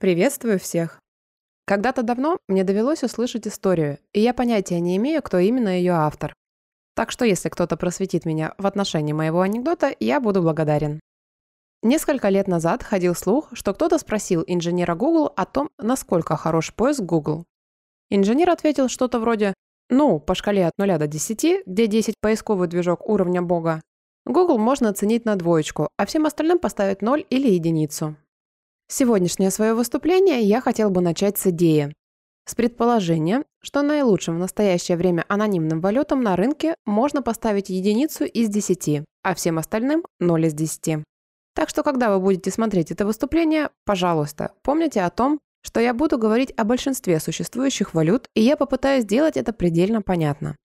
Приветствую всех! Когда-то давно мне довелось услышать историю, и я понятия не имею, кто именно ее автор. Так что если кто-то просветит меня в отношении моего анекдота, я буду благодарен. Несколько лет назад ходил слух, что кто-то спросил инженера Google о том, насколько хорош поиск Google. Инженер ответил что-то вроде «Ну, по шкале от 0 до 10, где 10 поисковый движок уровня бога, Google можно оценить на двоечку, а всем остальным поставить 0 или единицу. Сегодняшнее свое выступление я хотел бы начать с идеи. С предположения, что наилучшим в настоящее время анонимным валютам на рынке можно поставить единицу из 10, а всем остальным – 0 из 10. Так что, когда вы будете смотреть это выступление, пожалуйста, помните о том, что я буду говорить о большинстве существующих валют, и я попытаюсь сделать это предельно понятно.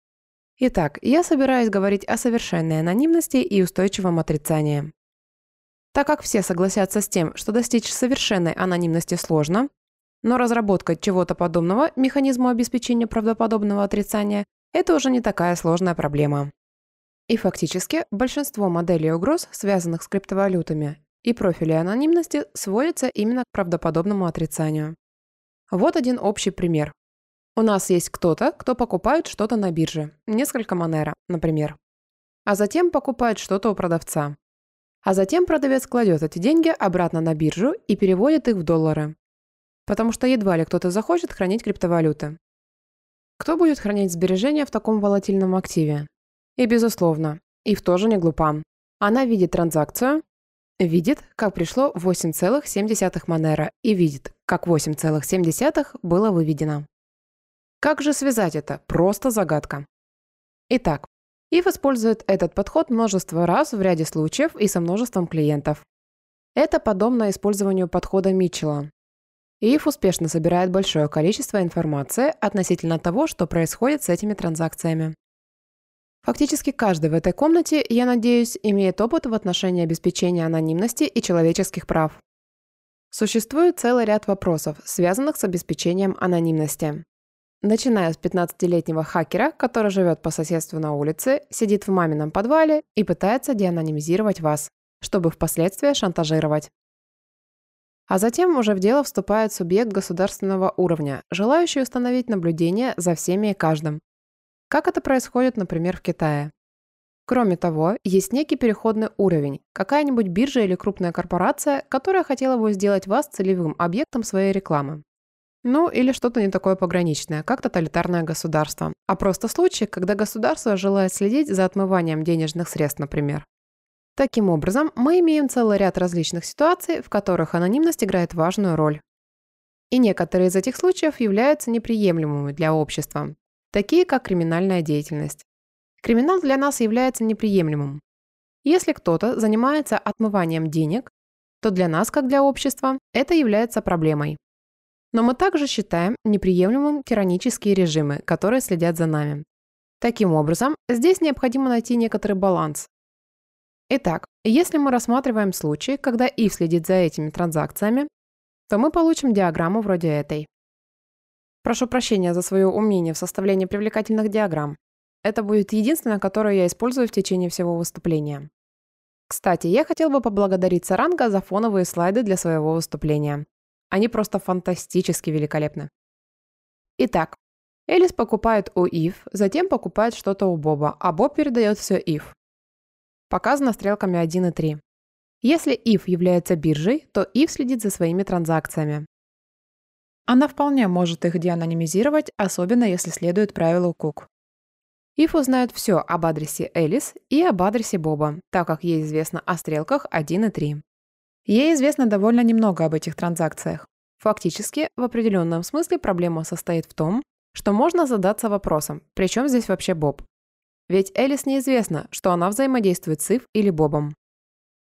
Итак, я собираюсь говорить о совершенной анонимности и устойчивом отрицании. Так как все согласятся с тем, что достичь совершенной анонимности сложно, но разработка чего-то подобного механизму обеспечения правдоподобного отрицания – это уже не такая сложная проблема. И фактически большинство моделей угроз, связанных с криптовалютами, и профилей анонимности сводятся именно к правдоподобному отрицанию. Вот один общий пример. У нас есть кто-то, кто покупает что-то на бирже, несколько Монера, например, а затем покупает что-то у продавца. А затем продавец кладет эти деньги обратно на биржу и переводит их в доллары. Потому что едва ли кто-то захочет хранить криптовалюты. Кто будет хранить сбережения в таком волатильном активе? И безусловно, Ив тоже не глупа. Она видит транзакцию, видит, как пришло 8,7 Монера и видит, как 8,7 было выведено. Как же связать это? Просто загадка. Итак, Ив использует этот подход множество раз в ряде случаев и со множеством клиентов. Это подобно использованию подхода Митчелла. Ив успешно собирает большое количество информации относительно того, что происходит с этими транзакциями. Фактически каждый в этой комнате, я надеюсь, имеет опыт в отношении обеспечения анонимности и человеческих прав. Существует целый ряд вопросов, связанных с обеспечением анонимности. Начиная с 15-летнего хакера, который живет по соседству на улице, сидит в мамином подвале и пытается деанонимизировать вас, чтобы впоследствии шантажировать. А затем уже в дело вступает субъект государственного уровня, желающий установить наблюдение за всеми и каждым. Как это происходит, например, в Китае. Кроме того, есть некий переходный уровень, какая-нибудь биржа или крупная корпорация, которая хотела бы сделать вас целевым объектом своей рекламы. Ну, или что-то не такое пограничное, как тоталитарное государство. А просто случай, когда государство желает следить за отмыванием денежных средств, например. Таким образом, мы имеем целый ряд различных ситуаций, в которых анонимность играет важную роль. И некоторые из этих случаев являются неприемлемыми для общества, такие как криминальная деятельность. Криминал для нас является неприемлемым. Если кто-то занимается отмыванием денег, то для нас, как для общества, это является проблемой. Но мы также считаем неприемлемым тиранические режимы, которые следят за нами. Таким образом, здесь необходимо найти некоторый баланс. Итак, если мы рассматриваем случай, когда if следит за этими транзакциями, то мы получим диаграмму вроде этой. Прошу прощения за свое умение в составлении привлекательных диаграмм. Это будет единственное, которое я использую в течение всего выступления. Кстати, я хотел бы поблагодарить Саранга за фоновые слайды для своего выступления. Они просто фантастически великолепны. Итак, Элис покупает у Ив, затем покупает что-то у Боба, а Боб передает все Ив. Показано стрелками 1 и 3. Если Ив является биржей, то Ив следит за своими транзакциями. Она вполне может их деанонимизировать, особенно если следует правилу Кук. Ив узнает все об адресе Элис и об адресе Боба, так как ей известно о стрелках 1 и 3. Ей известно довольно немного об этих транзакциях. Фактически, в определенном смысле проблема состоит в том, что можно задаться вопросом, при чем здесь вообще Боб? Ведь Элис неизвестно, что она взаимодействует с Ив или Бобом.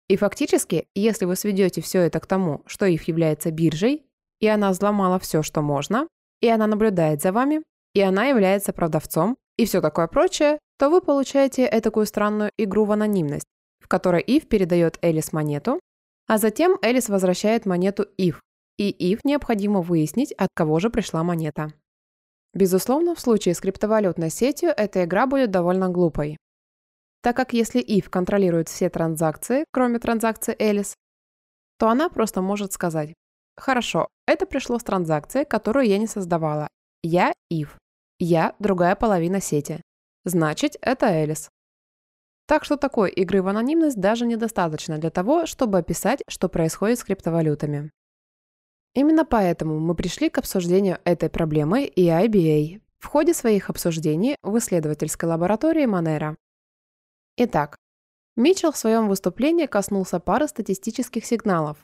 И фактически, если вы сведете все это к тому, что Ив является биржей, и она взломала все, что можно, и она наблюдает за вами, и она является продавцом, и все такое прочее, то вы получаете такую странную игру в анонимность, в которой Ив передает Элис монету, а затем Элис возвращает монету Ив, и Ив необходимо выяснить, от кого же пришла монета. Безусловно, в случае с криптовалютной сетью эта игра будет довольно глупой. Так как если Ив контролирует все транзакции, кроме транзакции Элис, то она просто может сказать Хорошо, это пришло с транзакции, которую я не создавала. Я if. Я другая половина сети. Значит, это Элис. Так что такой игры в анонимность даже недостаточно для того, чтобы описать, что происходит с криптовалютами. Именно поэтому мы пришли к обсуждению этой проблемы и IBA в ходе своих обсуждений в исследовательской лаборатории Монера. Итак, Митчелл в своем выступлении коснулся пары статистических сигналов,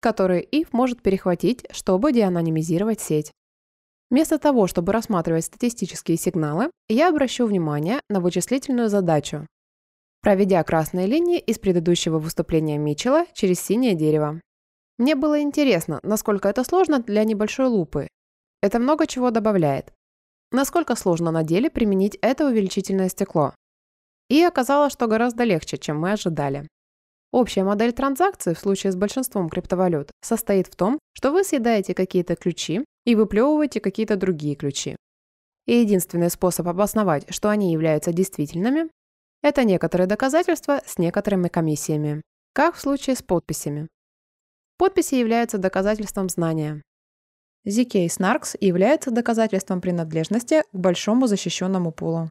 которые IF может перехватить, чтобы деанонимизировать сеть. Вместо того, чтобы рассматривать статистические сигналы, я обращу внимание на вычислительную задачу, проведя красные линии из предыдущего выступления Митчелла через синее дерево. Мне было интересно, насколько это сложно для небольшой лупы. Это много чего добавляет. Насколько сложно на деле применить это увеличительное стекло. И оказалось, что гораздо легче, чем мы ожидали. Общая модель транзакции в случае с большинством криптовалют состоит в том, что вы съедаете какие-то ключи и выплевываете какие-то другие ключи. И единственный способ обосновать, что они являются действительными, это некоторые доказательства с некоторыми комиссиями, как в случае с подписями. Подписи являются доказательством знания. ZK Snarks является доказательством принадлежности к большому защищенному пулу.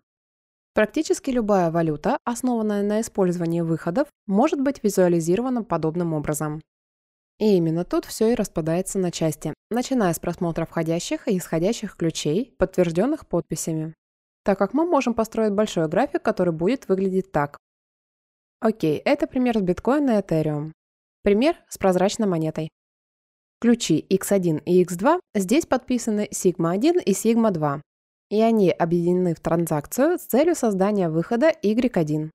Практически любая валюта, основанная на использовании выходов, может быть визуализирована подобным образом. И именно тут все и распадается на части, начиная с просмотра входящих и исходящих ключей, подтвержденных подписями. Так как мы можем построить большой график, который будет выглядеть так. Окей, это пример с биткоина и Ethereum. Пример с прозрачной монетой. Ключи X1 и X2 здесь подписаны Sigma 1 и Sigma 2, и они объединены в транзакцию с целью создания выхода Y1.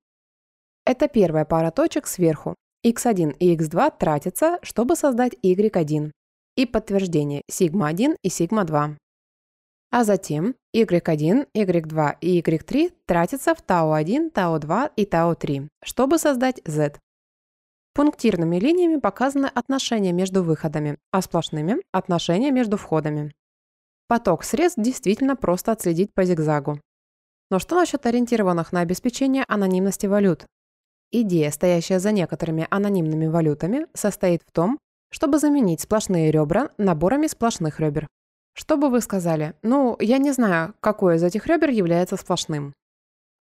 Это первая пара точек сверху. X1 и X2 тратятся, чтобы создать Y1. И подтверждение Sigma 1 и Sigma 2. А затем Y1, Y2 и Y3 тратятся в Tau1, Tau2 и Tau3, чтобы создать Z. Пунктирными линиями показаны отношения между выходами, а сплошными – отношения между входами. Поток средств действительно просто отследить по зигзагу. Но что насчет ориентированных на обеспечение анонимности валют? Идея, стоящая за некоторыми анонимными валютами, состоит в том, чтобы заменить сплошные ребра наборами сплошных ребер. Что бы вы сказали? Ну, я не знаю, какое из этих ребер является сплошным.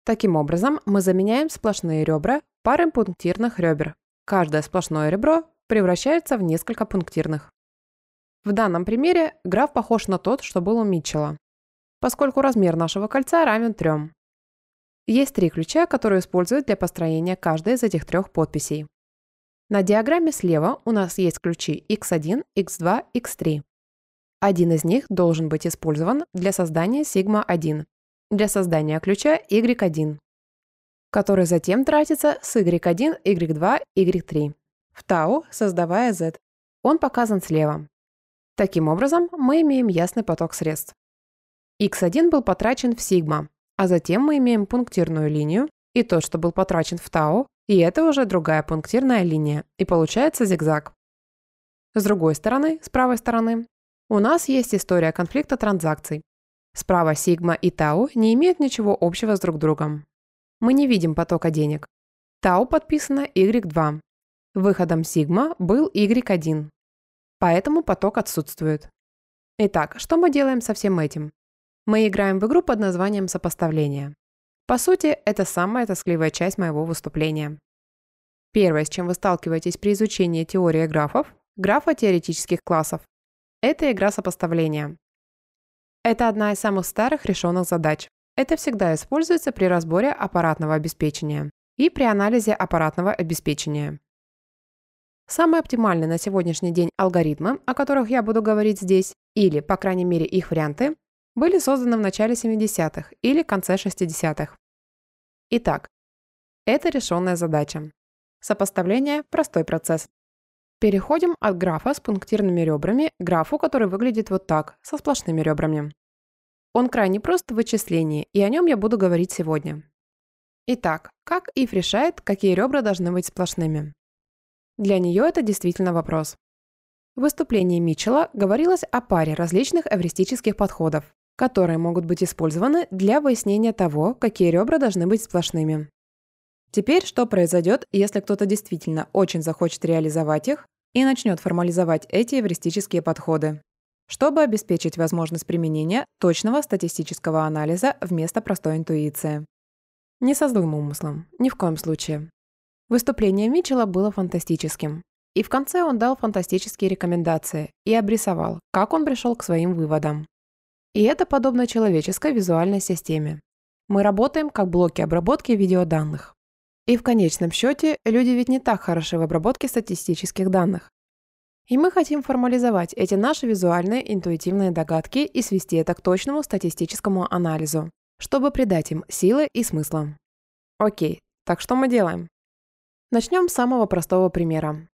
Таким образом, мы заменяем сплошные ребра парой пунктирных ребер. Каждое сплошное ребро превращается в несколько пунктирных. В данном примере граф похож на тот, что был у Митчелла, поскольку размер нашего кольца равен 3. Есть три ключа, которые используют для построения каждой из этих трех подписей. На диаграмме слева у нас есть ключи x1, x2, x3. Один из них должен быть использован для создания сигма 1, для создания ключа y1, который затем тратится с y1, y2, y3 в тау, создавая z. Он показан слева. Таким образом, мы имеем ясный поток средств. x1 был потрачен в сигма, а затем мы имеем пунктирную линию и тот, что был потрачен в тау, и это уже другая пунктирная линия, и получается зигзаг. С другой стороны, с правой стороны, у нас есть история конфликта транзакций. Справа сигма и тау не имеют ничего общего с друг другом. Мы не видим потока денег. Тау подписано y2. Выходом сигма был y1 поэтому поток отсутствует. Итак, что мы делаем со всем этим? Мы играем в игру под названием «Сопоставление». По сути, это самая тоскливая часть моего выступления. Первое, с чем вы сталкиваетесь при изучении теории графов, графа теоретических классов, это игра сопоставления. Это одна из самых старых решенных задач. Это всегда используется при разборе аппаратного обеспечения и при анализе аппаратного обеспечения. Самые оптимальные на сегодняшний день алгоритмы, о которых я буду говорить здесь, или, по крайней мере, их варианты, были созданы в начале 70-х или конце 60-х. Итак, это решенная задача. Сопоставление – простой процесс. Переходим от графа с пунктирными ребрами к графу, который выглядит вот так, со сплошными ребрами. Он крайне прост в вычислении, и о нем я буду говорить сегодня. Итак, как if решает, какие ребра должны быть сплошными? Для нее это действительно вопрос. В выступлении Митчелла говорилось о паре различных эвристических подходов, которые могут быть использованы для выяснения того, какие ребра должны быть сплошными. Теперь что произойдет, если кто-то действительно очень захочет реализовать их, и начнет формализовать эти эвристические подходы, чтобы обеспечить возможность применения точного статистического анализа вместо простой интуиции. Не со злым умыслом, ни в коем случае. Выступление Митчелла было фантастическим. И в конце он дал фантастические рекомендации и обрисовал, как он пришел к своим выводам. И это подобно человеческой визуальной системе. Мы работаем как блоки обработки видеоданных. И в конечном счете, люди ведь не так хороши в обработке статистических данных. И мы хотим формализовать эти наши визуальные интуитивные догадки и свести это к точному статистическому анализу, чтобы придать им силы и смысла. Окей, так что мы делаем? Начнем с самого простого примера.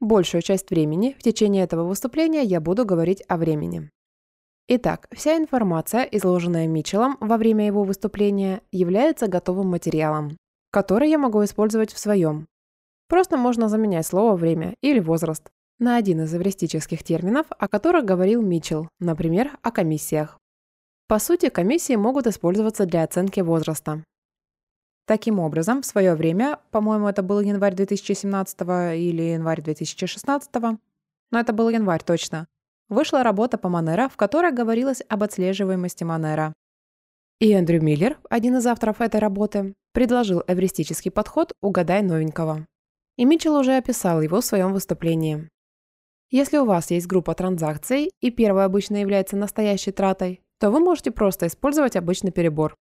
Большую часть времени в течение этого выступления я буду говорить о времени. Итак, вся информация, изложенная Митчеллом во время его выступления, является готовым материалом, который я могу использовать в своем. Просто можно заменять слово «время» или «возраст» на один из эвристических терминов, о которых говорил Митчелл, например, о комиссиях. По сути, комиссии могут использоваться для оценки возраста. Таким образом, в свое время, по-моему, это был январь 2017 или январь 2016, но это был январь точно, вышла работа по Монера, в которой говорилось об отслеживаемости Монера. И Эндрю Миллер, один из авторов этой работы, предложил эвристический подход «Угадай новенького». И Митчелл уже описал его в своем выступлении. Если у вас есть группа транзакций, и первая обычно является настоящей тратой, то вы можете просто использовать обычный перебор.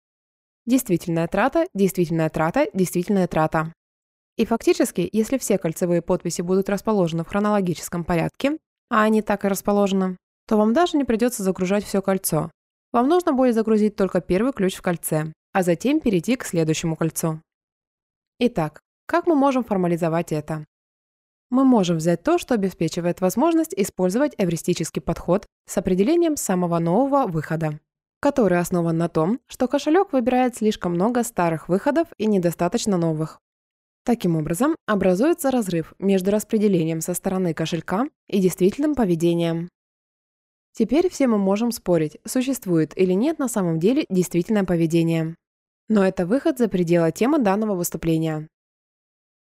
Действительная трата, действительная трата, действительная трата. И фактически, если все кольцевые подписи будут расположены в хронологическом порядке, а они так и расположены, то вам даже не придется загружать все кольцо. Вам нужно будет загрузить только первый ключ в кольце, а затем перейти к следующему кольцу. Итак, как мы можем формализовать это? Мы можем взять то, что обеспечивает возможность использовать эвристический подход с определением самого нового выхода который основан на том, что кошелек выбирает слишком много старых выходов и недостаточно новых. Таким образом, образуется разрыв между распределением со стороны кошелька и действительным поведением. Теперь все мы можем спорить, существует или нет на самом деле действительное поведение. Но это выход за пределы темы данного выступления.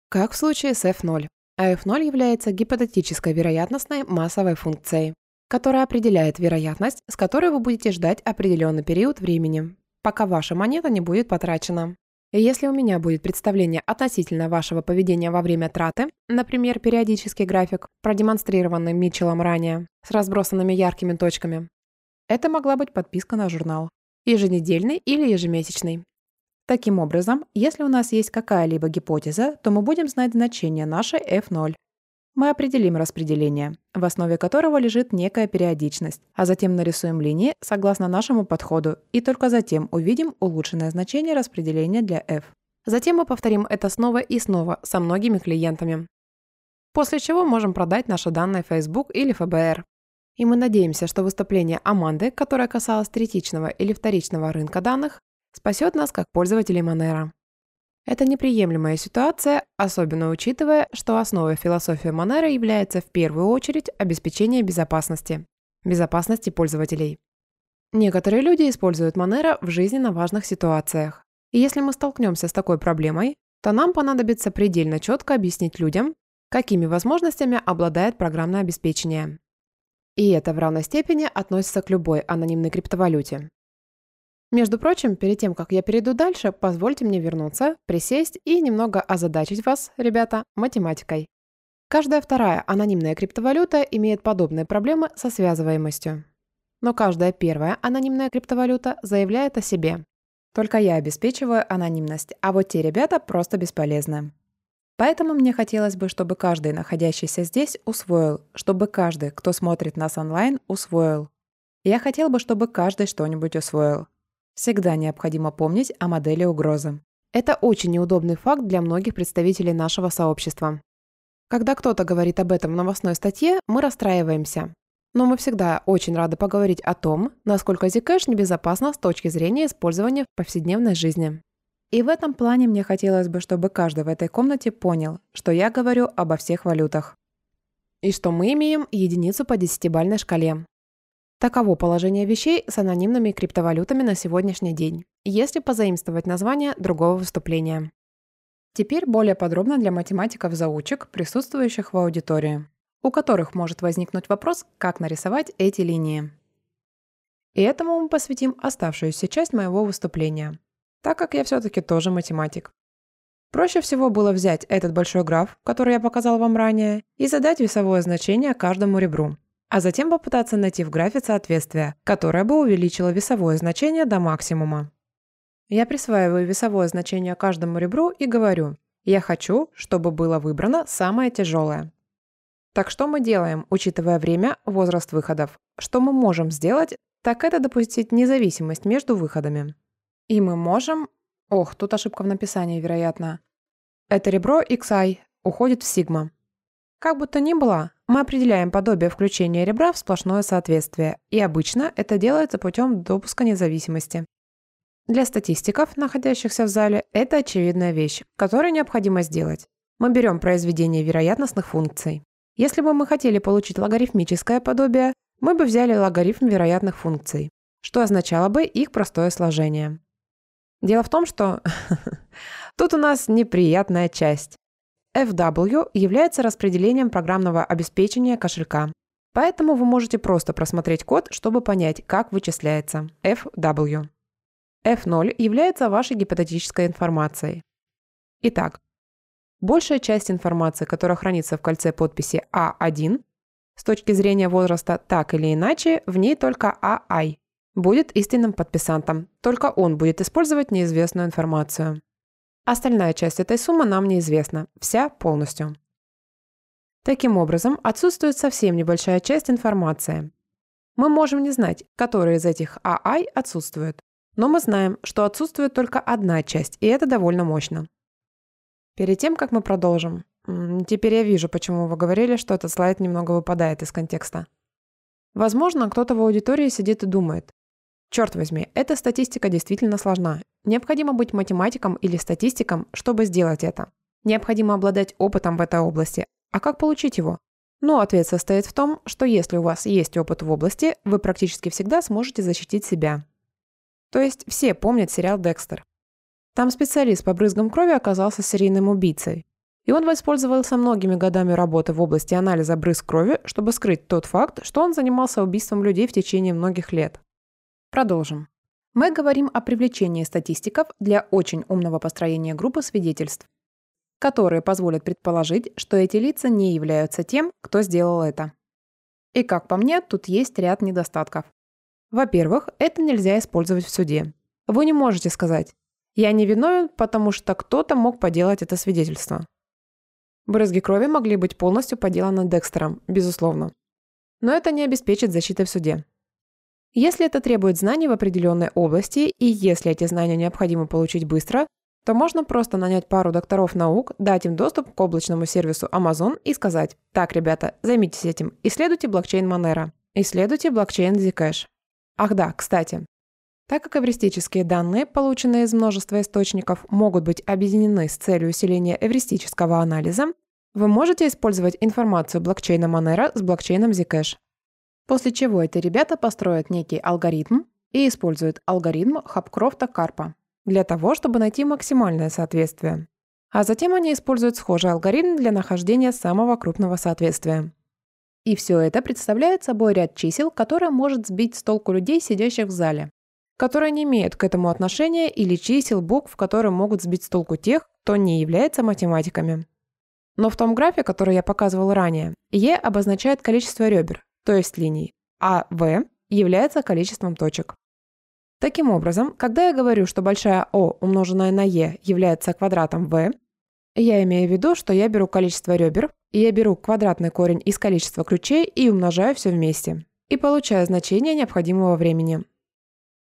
Как в случае с f0. А f0 является гипотетической вероятностной массовой функцией которая определяет вероятность, с которой вы будете ждать определенный период времени, пока ваша монета не будет потрачена. И если у меня будет представление относительно вашего поведения во время траты, например, периодический график, продемонстрированный Митчеллом ранее, с разбросанными яркими точками, это могла быть подписка на журнал, еженедельный или ежемесячный. Таким образом, если у нас есть какая-либо гипотеза, то мы будем знать значение нашей f0, мы определим распределение, в основе которого лежит некая периодичность, а затем нарисуем линии согласно нашему подходу и только затем увидим улучшенное значение распределения для f. Затем мы повторим это снова и снова со многими клиентами. После чего можем продать наши данные Facebook или ФБР. И мы надеемся, что выступление Аманды, которое касалось третичного или вторичного рынка данных, спасет нас как пользователей Monero. Это неприемлемая ситуация, особенно учитывая, что основой философии Монера является в первую очередь обеспечение безопасности. Безопасности пользователей. Некоторые люди используют Monero в жизненно важных ситуациях. И если мы столкнемся с такой проблемой, то нам понадобится предельно четко объяснить людям, какими возможностями обладает программное обеспечение. И это в равной степени относится к любой анонимной криптовалюте. Между прочим, перед тем, как я перейду дальше, позвольте мне вернуться, присесть и немного озадачить вас, ребята, математикой. Каждая вторая анонимная криптовалюта имеет подобные проблемы со связываемостью. Но каждая первая анонимная криптовалюта заявляет о себе. Только я обеспечиваю анонимность, а вот те ребята просто бесполезны. Поэтому мне хотелось бы, чтобы каждый, находящийся здесь, усвоил, чтобы каждый, кто смотрит нас онлайн, усвоил. Я хотел бы, чтобы каждый что-нибудь усвоил. Всегда необходимо помнить о модели угрозы. Это очень неудобный факт для многих представителей нашего сообщества. Когда кто-то говорит об этом в новостной статье, мы расстраиваемся. Но мы всегда очень рады поговорить о том, насколько Zcash небезопасно с точки зрения использования в повседневной жизни. И в этом плане мне хотелось бы, чтобы каждый в этой комнате понял, что я говорю обо всех валютах. И что мы имеем единицу по десятибальной шкале. Таково положение вещей с анонимными криптовалютами на сегодняшний день, если позаимствовать название другого выступления. Теперь более подробно для математиков-заучек, присутствующих в аудитории. у которых может возникнуть вопрос, как нарисовать эти линии. И этому мы посвятим оставшуюся часть моего выступления, так как я все-таки тоже математик. Проще всего было взять этот большой граф, который я показал вам ранее, и задать весовое значение каждому ребру, а затем попытаться найти в графе соответствие, которое бы увеличило весовое значение до максимума. Я присваиваю весовое значение каждому ребру и говорю, я хочу, чтобы было выбрано самое тяжелое. Так что мы делаем, учитывая время, возраст выходов? Что мы можем сделать, так это допустить независимость между выходами. И мы можем... Ох, тут ошибка в написании, вероятно. Это ребро XI уходит в сигма. Как бы то ни было, мы определяем подобие включения ребра в сплошное соответствие, и обычно это делается путем допуска независимости. Для статистиков, находящихся в зале, это очевидная вещь, которую необходимо сделать. Мы берем произведение вероятностных функций. Если бы мы хотели получить логарифмическое подобие, мы бы взяли логарифм вероятных функций, что означало бы их простое сложение. Дело в том, что тут у нас неприятная часть. FW является распределением программного обеспечения кошелька. Поэтому вы можете просто просмотреть код, чтобы понять, как вычисляется FW. F0 является вашей гипотетической информацией. Итак, Большая часть информации, которая хранится в кольце подписи А1, с точки зрения возраста так или иначе, в ней только ААЙ будет истинным подписантом, только он будет использовать неизвестную информацию. Остальная часть этой суммы нам неизвестна, вся полностью. Таким образом, отсутствует совсем небольшая часть информации. Мы можем не знать, которые из этих ААЙ отсутствуют, но мы знаем, что отсутствует только одна часть, и это довольно мощно. Перед тем, как мы продолжим, теперь я вижу, почему вы говорили, что этот слайд немного выпадает из контекста. Возможно, кто-то в аудитории сидит и думает, черт возьми, эта статистика действительно сложна. Необходимо быть математиком или статистиком, чтобы сделать это. Необходимо обладать опытом в этой области. А как получить его? Ну, ответ состоит в том, что если у вас есть опыт в области, вы практически всегда сможете защитить себя. То есть все помнят сериал «Декстер». Там специалист по брызгам крови оказался серийным убийцей. И он воспользовался многими годами работы в области анализа брызг крови, чтобы скрыть тот факт, что он занимался убийством людей в течение многих лет. Продолжим. Мы говорим о привлечении статистиков для очень умного построения группы свидетельств, которые позволят предположить, что эти лица не являются тем, кто сделал это. И как по мне, тут есть ряд недостатков. Во-первых, это нельзя использовать в суде. Вы не можете сказать я не виновен, потому что кто-то мог поделать это свидетельство. Брызги крови могли быть полностью поделаны Декстером, безусловно. Но это не обеспечит защиты в суде. Если это требует знаний в определенной области, и если эти знания необходимо получить быстро, то можно просто нанять пару докторов наук, дать им доступ к облачному сервису Amazon и сказать «Так, ребята, займитесь этим, исследуйте блокчейн Monero, исследуйте блокчейн Zcash». Ах да, кстати, так как эвристические данные, полученные из множества источников, могут быть объединены с целью усиления эвристического анализа, вы можете использовать информацию блокчейна Monero с блокчейном Zcash. После чего эти ребята построят некий алгоритм и используют алгоритм Хапкрофта Карпа для того, чтобы найти максимальное соответствие. А затем они используют схожий алгоритм для нахождения самого крупного соответствия. И все это представляет собой ряд чисел, который может сбить с толку людей, сидящих в зале, которые не имеют к этому отношения или чисел, букв, которые могут сбить с толку тех, кто не является математиками. Но в том графе, который я показывал ранее, Е обозначает количество ребер, то есть линий, а В является количеством точек. Таким образом, когда я говорю, что большая О, умноженная на Е, является квадратом В, я имею в виду, что я беру количество ребер, и я беру квадратный корень из количества ключей и умножаю все вместе. И получаю значение необходимого времени.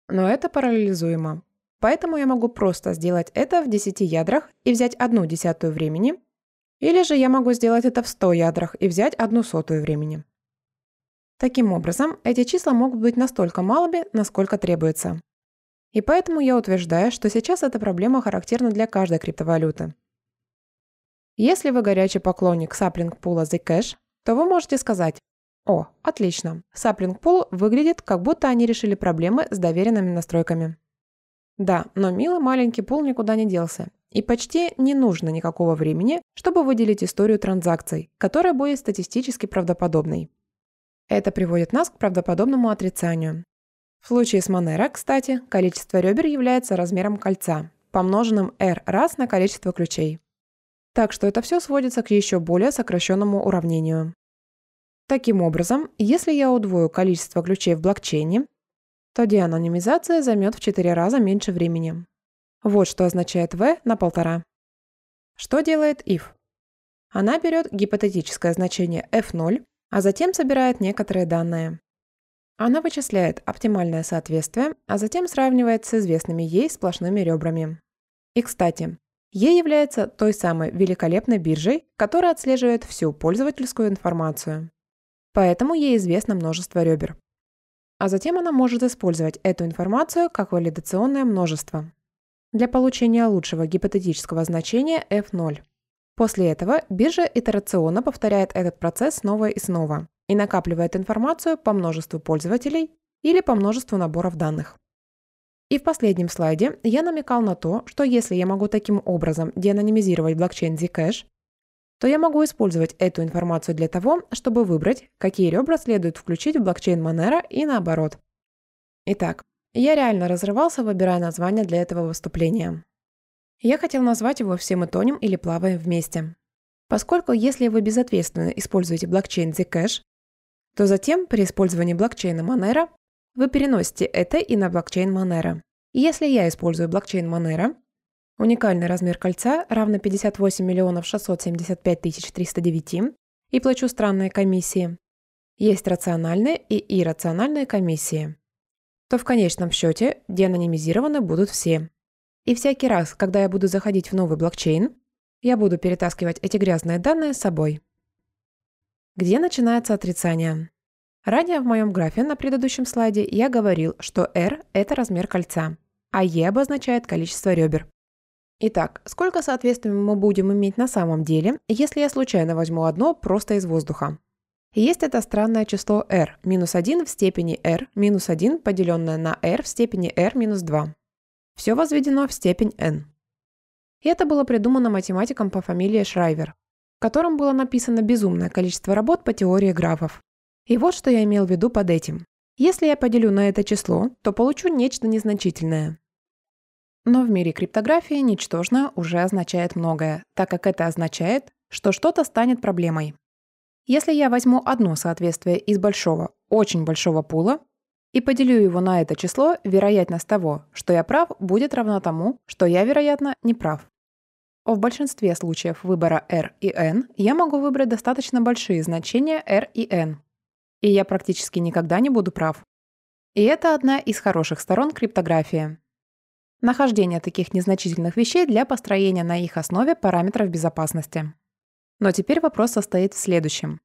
Но это параллелизуемо. Поэтому я могу просто сделать это в 10 ядрах и взять одну десятую времени, или же я могу сделать это в 100 ядрах и взять одну сотую времени. Таким образом, эти числа могут быть настолько малыми, насколько требуется. И поэтому я утверждаю, что сейчас эта проблема характерна для каждой криптовалюты. Если вы горячий поклонник саплинг-пула Zcash, то вы можете сказать о, отлично. Sapling Pool выглядит, как будто они решили проблемы с доверенными настройками. Да, но милый маленький пул никуда не делся. и почти не нужно никакого времени, чтобы выделить историю транзакций, которая будет статистически правдоподобной. Это приводит нас к правдоподобному отрицанию. В случае с Monero, кстати, количество ребер является размером кольца, помноженным r раз на количество ключей. Так что это все сводится к еще более сокращенному уравнению. Таким образом, если я удвою количество ключей в блокчейне, то деанонимизация займет в 4 раза меньше времени. Вот что означает v на полтора. Что делает if? Она берет гипотетическое значение f0, а затем собирает некоторые данные. Она вычисляет оптимальное соответствие, а затем сравнивает с известными ей сплошными ребрами. И, кстати, E является той самой великолепной биржей, которая отслеживает всю пользовательскую информацию. Поэтому ей известно множество ребер. А затем она может использовать эту информацию как валидационное множество для получения лучшего гипотетического значения f0. После этого биржа итерационно повторяет этот процесс снова и снова и накапливает информацию по множеству пользователей или по множеству наборов данных. И в последнем слайде я намекал на то, что если я могу таким образом деанонимизировать блокчейн Zcash, то я могу использовать эту информацию для того, чтобы выбрать, какие ребра следует включить в блокчейн Monero и наоборот. Итак, я реально разрывался, выбирая название для этого выступления. Я хотел назвать его «Все мы тонем или плаваем вместе». Поскольку если вы безответственно используете блокчейн Zcash, то затем при использовании блокчейна Monero вы переносите это и на блокчейн Monero. И если я использую блокчейн Monero, уникальный размер кольца равно 58 миллионов 675 тысяч 309 и плачу странные комиссии, есть рациональные и иррациональные комиссии, то в конечном счете деанонимизированы будут все. И всякий раз, когда я буду заходить в новый блокчейн, я буду перетаскивать эти грязные данные с собой. Где начинается отрицание? Ранее в моем графе на предыдущем слайде я говорил, что R – это размер кольца, а E обозначает количество ребер. Итак, сколько соответствий мы будем иметь на самом деле, если я случайно возьму одно просто из воздуха? Есть это странное число r, минус 1 в степени r, минус 1 поделенное на r в степени r минус 2. Все возведено в степень n. И это было придумано математиком по фамилии Шрайвер, в котором было написано безумное количество работ по теории графов. И вот что я имел в виду под этим. Если я поделю на это число, то получу нечто незначительное. Но в мире криптографии ничтожное уже означает многое, так как это означает, что что-то станет проблемой. Если я возьму одно соответствие из большого, очень большого пула и поделю его на это число, вероятность того, что я прав, будет равна тому, что я, вероятно, не прав. В большинстве случаев выбора r и n я могу выбрать достаточно большие значения r и n, и я практически никогда не буду прав. И это одна из хороших сторон криптографии. Нахождение таких незначительных вещей для построения на их основе параметров безопасности. Но теперь вопрос состоит в следующем.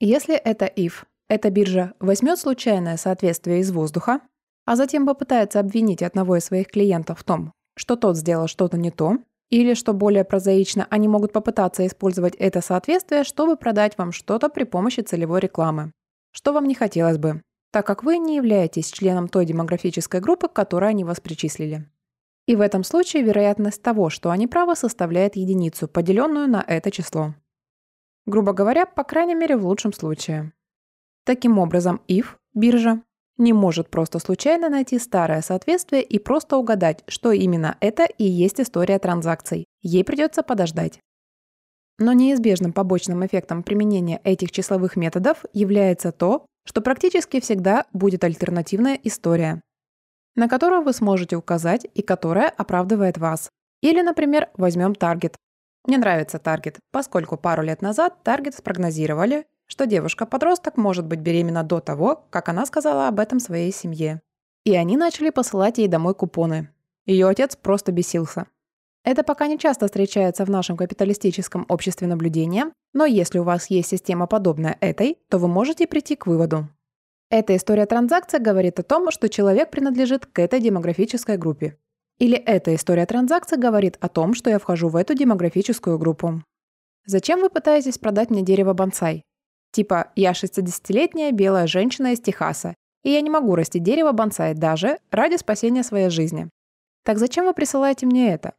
Если это if, эта биржа возьмет случайное соответствие из воздуха, а затем попытается обвинить одного из своих клиентов в том, что тот сделал что-то не то, или, что более прозаично, они могут попытаться использовать это соответствие, чтобы продать вам что-то при помощи целевой рекламы что вам не хотелось бы, так как вы не являетесь членом той демографической группы, к которой они вас причислили. И в этом случае вероятность того, что они правы, составляет единицу, поделенную на это число. Грубо говоря, по крайней мере в лучшем случае. Таким образом, if, биржа, не может просто случайно найти старое соответствие и просто угадать, что именно это и есть история транзакций. Ей придется подождать. Но неизбежным побочным эффектом применения этих числовых методов является то, что практически всегда будет альтернативная история, на которую вы сможете указать и которая оправдывает вас. Или, например, возьмем Target. Мне нравится Target, поскольку пару лет назад Target спрогнозировали, что девушка-подросток может быть беременна до того, как она сказала об этом своей семье. И они начали посылать ей домой купоны. Ее отец просто бесился. Это пока не часто встречается в нашем капиталистическом обществе наблюдения, но если у вас есть система подобная этой, то вы можете прийти к выводу. Эта история транзакции говорит о том, что человек принадлежит к этой демографической группе. Или эта история транзакции говорит о том, что я вхожу в эту демографическую группу. Зачем вы пытаетесь продать мне дерево бонсай? Типа, я 60-летняя белая женщина из Техаса, и я не могу расти дерево бонсай даже ради спасения своей жизни. Так зачем вы присылаете мне это?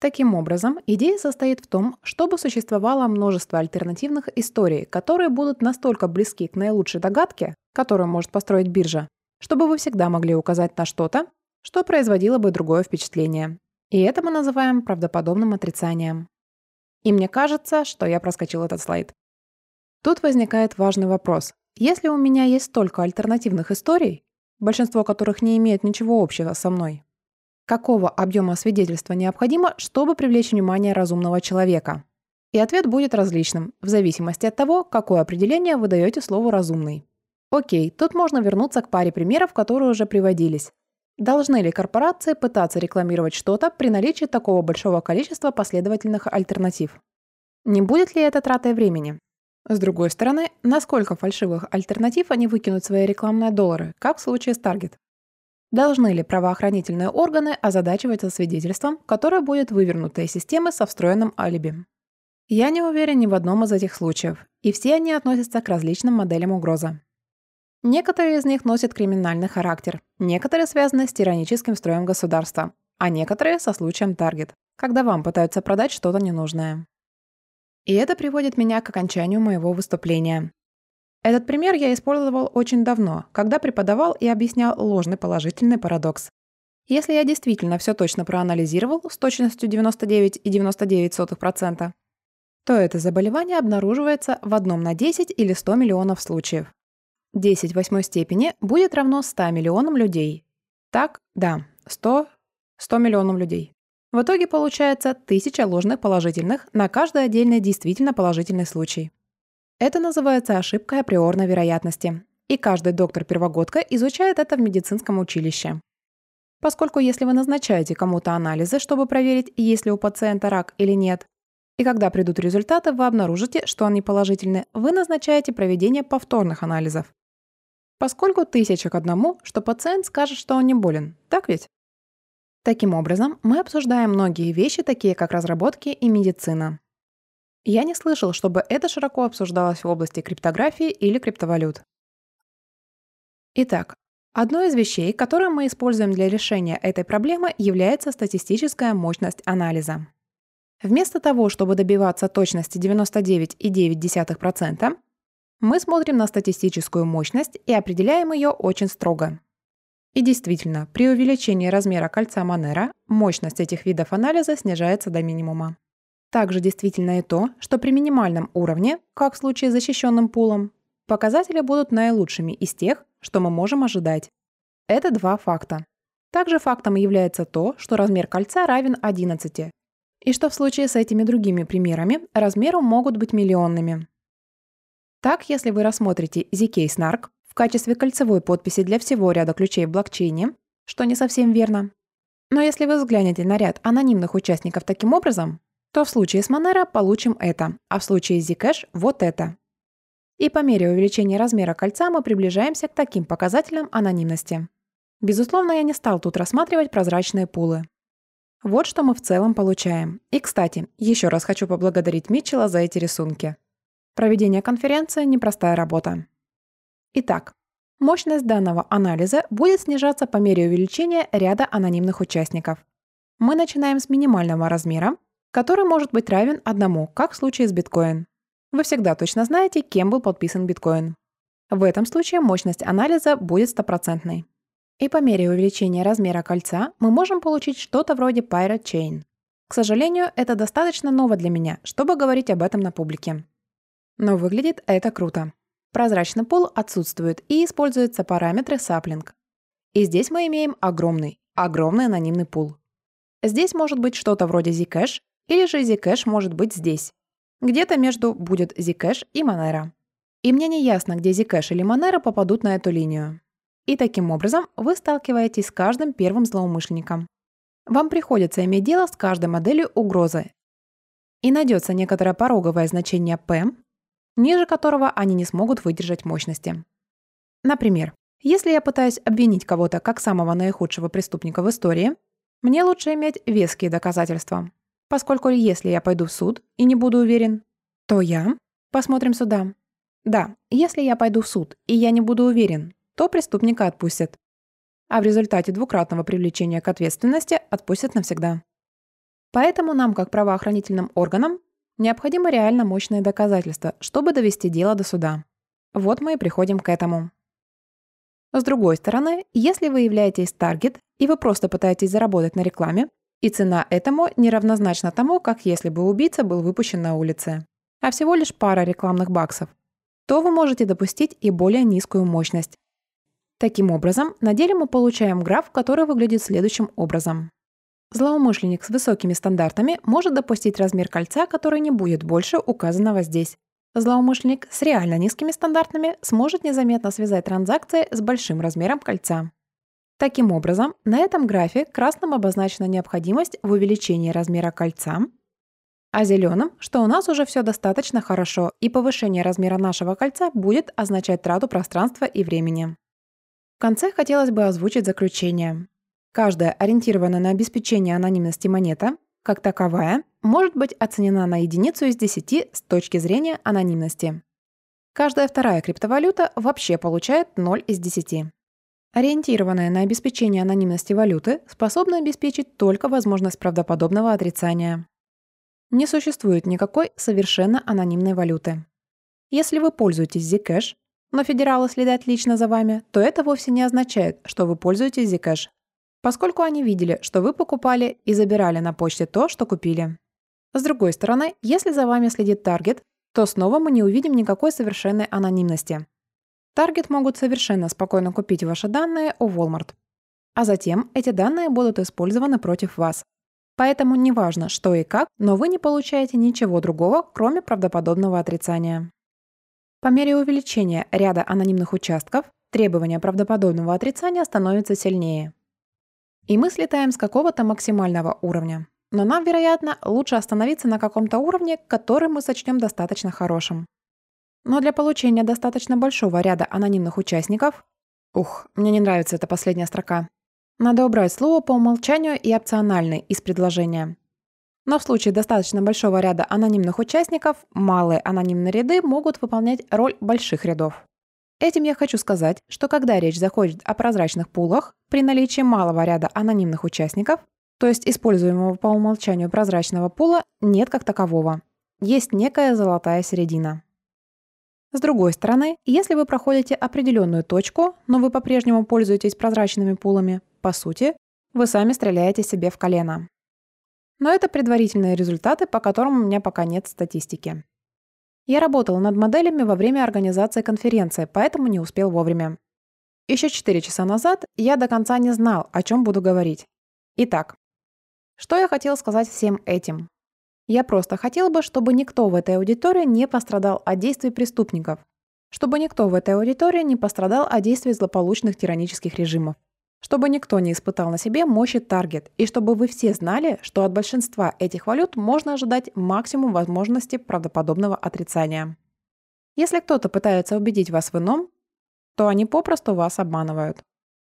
Таким образом, идея состоит в том, чтобы существовало множество альтернативных историй, которые будут настолько близки к наилучшей догадке, которую может построить биржа, чтобы вы всегда могли указать на что-то, что производило бы другое впечатление. И это мы называем правдоподобным отрицанием. И мне кажется, что я проскочил этот слайд. Тут возникает важный вопрос. Если у меня есть столько альтернативных историй, большинство которых не имеет ничего общего со мной, какого объема свидетельства необходимо, чтобы привлечь внимание разумного человека? И ответ будет различным, в зависимости от того, какое определение вы даете слову «разумный». Окей, тут можно вернуться к паре примеров, которые уже приводились. Должны ли корпорации пытаться рекламировать что-то при наличии такого большого количества последовательных альтернатив? Не будет ли это тратой времени? С другой стороны, насколько фальшивых альтернатив они выкинут свои рекламные доллары, как в случае с Target? Должны ли правоохранительные органы озадачиваться свидетельством, которое будет вывернутой системы со встроенным алиби? Я не уверен ни в одном из этих случаев, и все они относятся к различным моделям угрозы. Некоторые из них носят криминальный характер, некоторые связаны с тираническим строем государства, а некоторые со случаем таргет, когда вам пытаются продать что-то ненужное. И это приводит меня к окончанию моего выступления. Этот пример я использовал очень давно, когда преподавал и объяснял ложный положительный парадокс. Если я действительно все точно проанализировал с точностью 99,99%, то это заболевание обнаруживается в одном на 10 или 100 миллионов случаев. 10 в восьмой степени будет равно 100 миллионам людей. Так, да, 100, 100 миллионам людей. В итоге получается 1000 ложных положительных на каждый отдельный действительно положительный случай. Это называется ошибкой априорной вероятности. И каждый доктор-первогодка изучает это в медицинском училище. Поскольку если вы назначаете кому-то анализы, чтобы проверить, есть ли у пациента рак или нет, и когда придут результаты, вы обнаружите, что они положительны, вы назначаете проведение повторных анализов. Поскольку тысяча к одному, что пациент скажет, что он не болен. Так ведь? Таким образом, мы обсуждаем многие вещи, такие как разработки и медицина. Я не слышал, чтобы это широко обсуждалось в области криптографии или криптовалют. Итак, одной из вещей, которые мы используем для решения этой проблемы, является статистическая мощность анализа. Вместо того, чтобы добиваться точности 99,9%, мы смотрим на статистическую мощность и определяем ее очень строго. И действительно, при увеличении размера кольца Манера мощность этих видов анализа снижается до минимума. Также действительно и то, что при минимальном уровне, как в случае с защищенным пулом, показатели будут наилучшими из тех, что мы можем ожидать. Это два факта. Также фактом является то, что размер кольца равен 11, и что в случае с этими другими примерами размеры могут быть миллионными. Так, если вы рассмотрите ZK Snark в качестве кольцевой подписи для всего ряда ключей в блокчейне, что не совсем верно. Но если вы взглянете на ряд анонимных участников таким образом, то в случае с Monero получим это, а в случае с Zcash – вот это. И по мере увеличения размера кольца мы приближаемся к таким показателям анонимности. Безусловно, я не стал тут рассматривать прозрачные пулы. Вот что мы в целом получаем. И, кстати, еще раз хочу поблагодарить Митчелла за эти рисунки. Проведение конференции – непростая работа. Итак, мощность данного анализа будет снижаться по мере увеличения ряда анонимных участников. Мы начинаем с минимального размера, который может быть равен одному, как в случае с биткоин. Вы всегда точно знаете, кем был подписан биткоин. В этом случае мощность анализа будет стопроцентной. И по мере увеличения размера кольца мы можем получить что-то вроде Pirate Chain. К сожалению, это достаточно ново для меня, чтобы говорить об этом на публике. Но выглядит это круто. Прозрачный пол отсутствует и используются параметры саплинг. И здесь мы имеем огромный, огромный анонимный пул. Здесь может быть что-то вроде Zcash, или же Zcash может быть здесь. Где-то между будет Zcash и Monero. И мне не ясно, где Zcash или Monero попадут на эту линию. И таким образом вы сталкиваетесь с каждым первым злоумышленником. Вам приходится иметь дело с каждой моделью угрозы. И найдется некоторое пороговое значение P, ниже которого они не смогут выдержать мощности. Например, если я пытаюсь обвинить кого-то как самого наихудшего преступника в истории, мне лучше иметь веские доказательства. Поскольку если я пойду в суд и не буду уверен, то я... Посмотрим сюда. Да, если я пойду в суд и я не буду уверен, то преступника отпустят. А в результате двукратного привлечения к ответственности отпустят навсегда. Поэтому нам, как правоохранительным органам, необходимо реально мощное доказательство, чтобы довести дело до суда. Вот мы и приходим к этому. С другой стороны, если вы являетесь таргет и вы просто пытаетесь заработать на рекламе, и цена этому неравнозначна тому, как если бы убийца был выпущен на улице, а всего лишь пара рекламных баксов, то вы можете допустить и более низкую мощность. Таким образом, на деле мы получаем граф, который выглядит следующим образом. Злоумышленник с высокими стандартами может допустить размер кольца, который не будет больше указанного здесь. Злоумышленник с реально низкими стандартами сможет незаметно связать транзакции с большим размером кольца. Таким образом, на этом графе красным обозначена необходимость в увеличении размера кольца, а зеленым, что у нас уже все достаточно хорошо, и повышение размера нашего кольца будет означать трату пространства и времени. В конце хотелось бы озвучить заключение. Каждая ориентированная на обеспечение анонимности монета, как таковая, может быть оценена на единицу из 10 с точки зрения анонимности. Каждая вторая криптовалюта вообще получает 0 из 10. Ориентированная на обеспечение анонимности валюты способна обеспечить только возможность правдоподобного отрицания. Не существует никакой совершенно анонимной валюты. Если вы пользуетесь Zcash, но федералы следят лично за вами, то это вовсе не означает, что вы пользуетесь Zcash поскольку они видели, что вы покупали и забирали на почте то, что купили. С другой стороны, если за вами следит таргет, то снова мы не увидим никакой совершенной анонимности. Таргет могут совершенно спокойно купить ваши данные у Walmart. А затем эти данные будут использованы против вас. Поэтому неважно, что и как, но вы не получаете ничего другого, кроме правдоподобного отрицания. По мере увеличения ряда анонимных участков, требование правдоподобного отрицания становится сильнее. И мы слетаем с какого-то максимального уровня. Но нам, вероятно, лучше остановиться на каком-то уровне, который мы сочтем достаточно хорошим. Но для получения достаточно большого ряда анонимных участников... Ух, мне не нравится эта последняя строка. Надо убрать слово по умолчанию и опциональный из предложения. Но в случае достаточно большого ряда анонимных участников, малые анонимные ряды могут выполнять роль больших рядов. Этим я хочу сказать, что когда речь заходит о прозрачных пулах, при наличии малого ряда анонимных участников, то есть используемого по умолчанию прозрачного пула, нет как такового. Есть некая золотая середина. С другой стороны, если вы проходите определенную точку, но вы по-прежнему пользуетесь прозрачными пулами, по сути, вы сами стреляете себе в колено. Но это предварительные результаты, по которым у меня пока нет статистики. Я работал над моделями во время организации конференции, поэтому не успел вовремя. Еще 4 часа назад я до конца не знал, о чем буду говорить. Итак, что я хотел сказать всем этим? Я просто хотел бы, чтобы никто в этой аудитории не пострадал от действий преступников, чтобы никто в этой аудитории не пострадал от действий злополучных тиранических режимов чтобы никто не испытал на себе мощи таргет, и чтобы вы все знали, что от большинства этих валют можно ожидать максимум возможности правдоподобного отрицания. Если кто-то пытается убедить вас в ином, то они попросту вас обманывают.